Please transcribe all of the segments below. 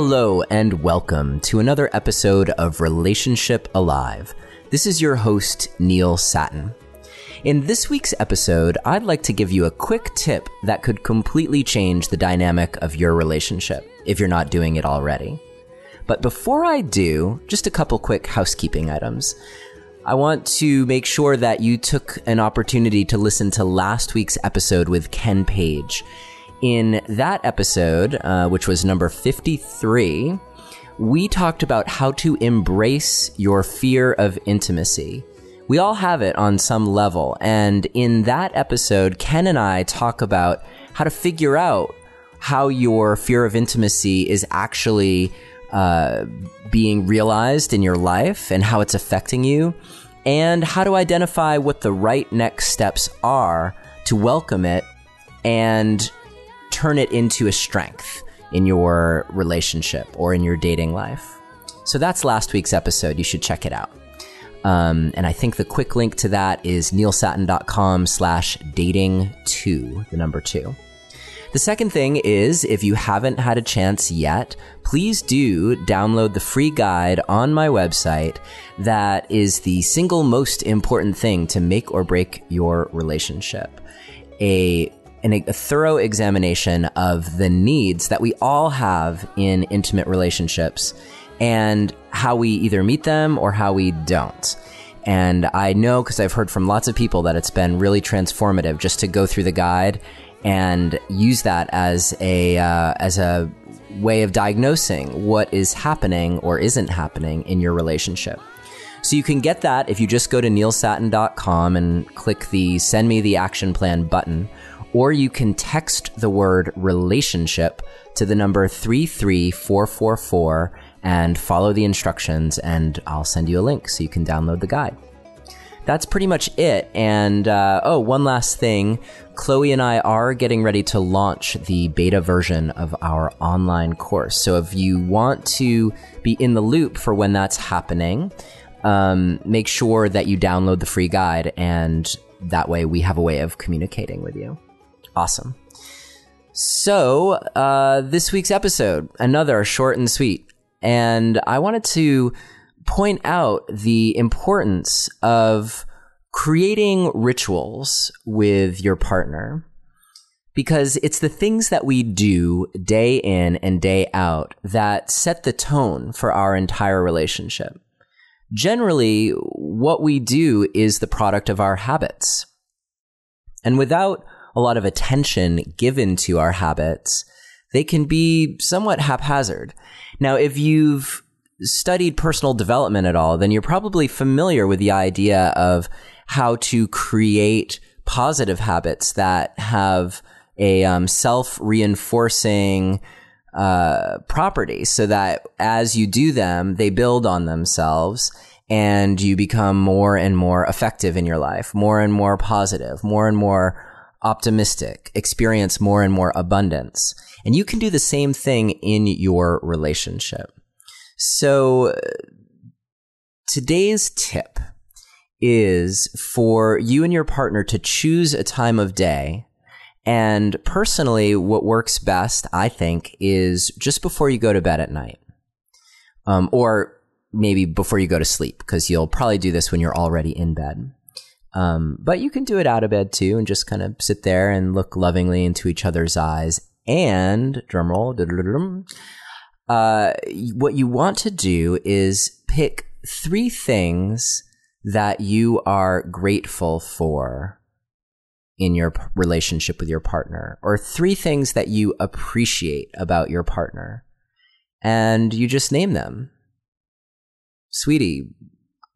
Hello and welcome to another episode of Relationship Alive. This is your host, Neil Sattin. In this week's episode, I'd like to give you a quick tip that could completely change the dynamic of your relationship if you're not doing it already. But before I do, just a couple quick housekeeping items. I want to make sure that you took an opportunity to listen to last week's episode with Ken Page. In that episode, uh, which was number 53, we talked about how to embrace your fear of intimacy. We all have it on some level. And in that episode, Ken and I talk about how to figure out how your fear of intimacy is actually uh, being realized in your life and how it's affecting you, and how to identify what the right next steps are to welcome it and turn it into a strength in your relationship or in your dating life. So that's last week's episode. You should check it out. Um, and I think the quick link to that is neilsattin.com slash dating two, the number two. The second thing is if you haven't had a chance yet, please do download the free guide on my website that is the single most important thing to make or break your relationship. A an, a thorough examination of the needs that we all have in intimate relationships and how we either meet them or how we don't. And I know because I've heard from lots of people that it's been really transformative just to go through the guide and use that as a uh, as a way of diagnosing what is happening or isn't happening in your relationship. So you can get that if you just go to neilsattin.com and click the send me the action plan button or you can text the word relationship to the number 33444 and follow the instructions and I'll send you a link so you can download the guide that's pretty much it. And uh, oh, one last thing. Chloe and I are getting ready to launch the beta version of our online course. So if you want to be in the loop for when that's happening, um, make sure that you download the free guide, and that way we have a way of communicating with you. Awesome. So, uh, this week's episode, another short and sweet. And I wanted to point out the importance of creating rituals with your partner because it's the things that we do day in and day out that set the tone for our entire relationship. Generally, what we do is the product of our habits. And without a lot of attention given to our habits, they can be somewhat haphazard. Now, if you've studied personal development at all, then you're probably familiar with the idea of how to create positive habits that have a um, self reinforcing uh, property so that as you do them, they build on themselves and you become more and more effective in your life, more and more positive, more and more optimistic, experience more and more abundance. And you can do the same thing in your relationship. So today's tip is for you and your partner to choose a time of day. And personally, what works best, I think, is just before you go to bed at night. Um, or maybe before you go to sleep, because you'll probably do this when you're already in bed. Um, but you can do it out of bed too and just kind of sit there and look lovingly into each other's eyes. And, drumroll, uh, what you want to do is pick three things that you are grateful for in your relationship with your partner, or three things that you appreciate about your partner. And you just name them. Sweetie,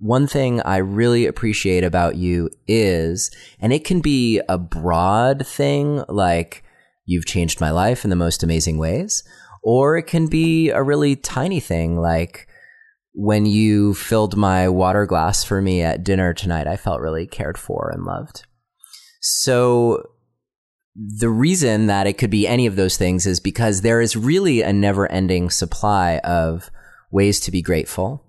one thing I really appreciate about you is, and it can be a broad thing like, you've changed my life in the most amazing ways, or it can be a really tiny thing like when you filled my water glass for me at dinner tonight, I felt really cared for and loved. So the reason that it could be any of those things is because there is really a never ending supply of ways to be grateful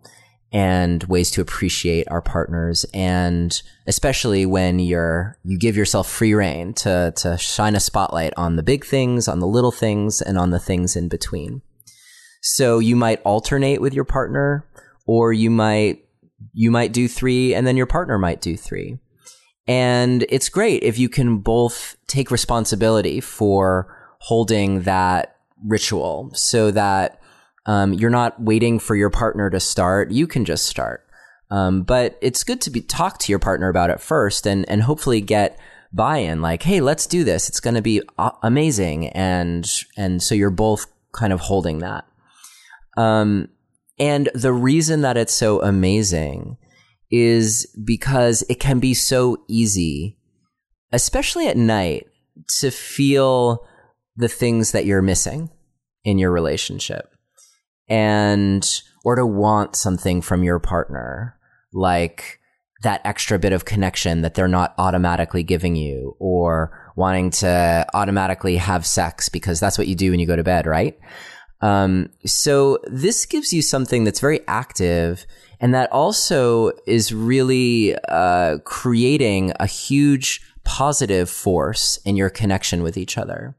and ways to appreciate our partners and especially when you're you give yourself free reign to to shine a spotlight on the big things on the little things and on the things in between So you might alternate with your partner, or you might you might do three, and then your partner might do three. And it's great if you can both take responsibility for holding that ritual so that um, you're not waiting for your partner to start. You can just start. Um, but it's good to be talk to your partner about it first and, and hopefully get buy-in like, Hey, let's do this. It's going to be amazing. And, and so you're both kind of holding that. Um, and the reason that it's so amazing is because it can be so easy, especially at night, to feel the things that you're missing in your relationship and or to want something from your partner like that extra bit of connection that they're not automatically giving you or wanting to automatically have sex because that's what you do when you go to bed, right? Um, so this gives you something that's very active and that also is really uh, creating a huge positive force in your connection with each other.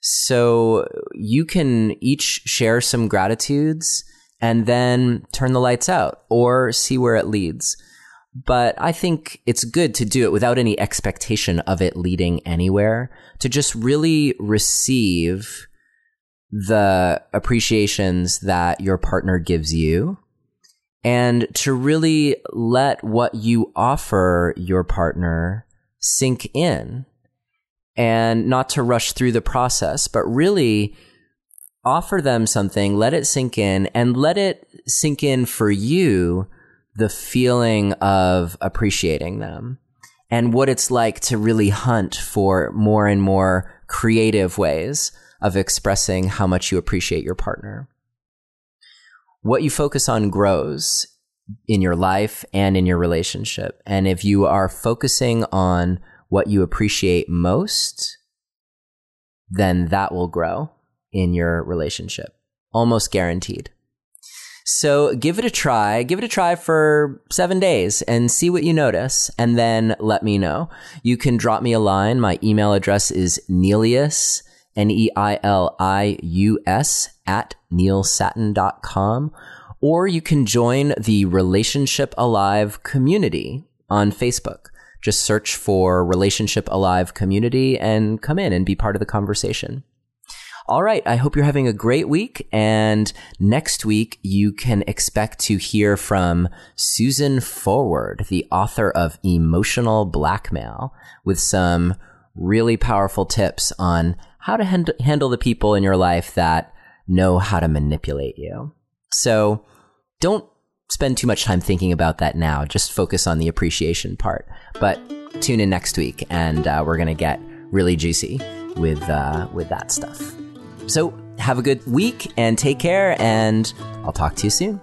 So you can each share some gratitudes and then turn the lights out or see where it leads. But I think it's good to do it without any expectation of it leading anywhere, to just really receive the appreciations that your partner gives you and to really let what you offer your partner sink in and not to rush through the process, but really offer them something, let it sink in and let it sink in for you the feeling of appreciating them and what it's like to really hunt for more and more creative ways of expressing how much you appreciate your partner. What you focus on grows in your life and in your relationship. And if you are focusing on what you appreciate most, then that will grow in your relationship. Almost guaranteed. So give it a try. Give it a try for seven days and see what you notice and then let me know. You can drop me a line. My email address is Neilius N E I L I U S, at neilsattin.com. Or you can join the Relationship Alive community on Facebook. Just search for Relationship Alive community and come in and be part of the conversation. All right. I hope you're having a great week. And next week, you can expect to hear from Susan Forward, the author of Emotional Blackmail, with some really powerful tips on how to hand- handle the people in your life that know how to manipulate you. So don't spend too much time thinking about that now. Just focus on the appreciation part. But tune in next week, and uh, we're going to get really juicy with uh, with that stuff. So have a good week and take care, and I'll talk to you soon.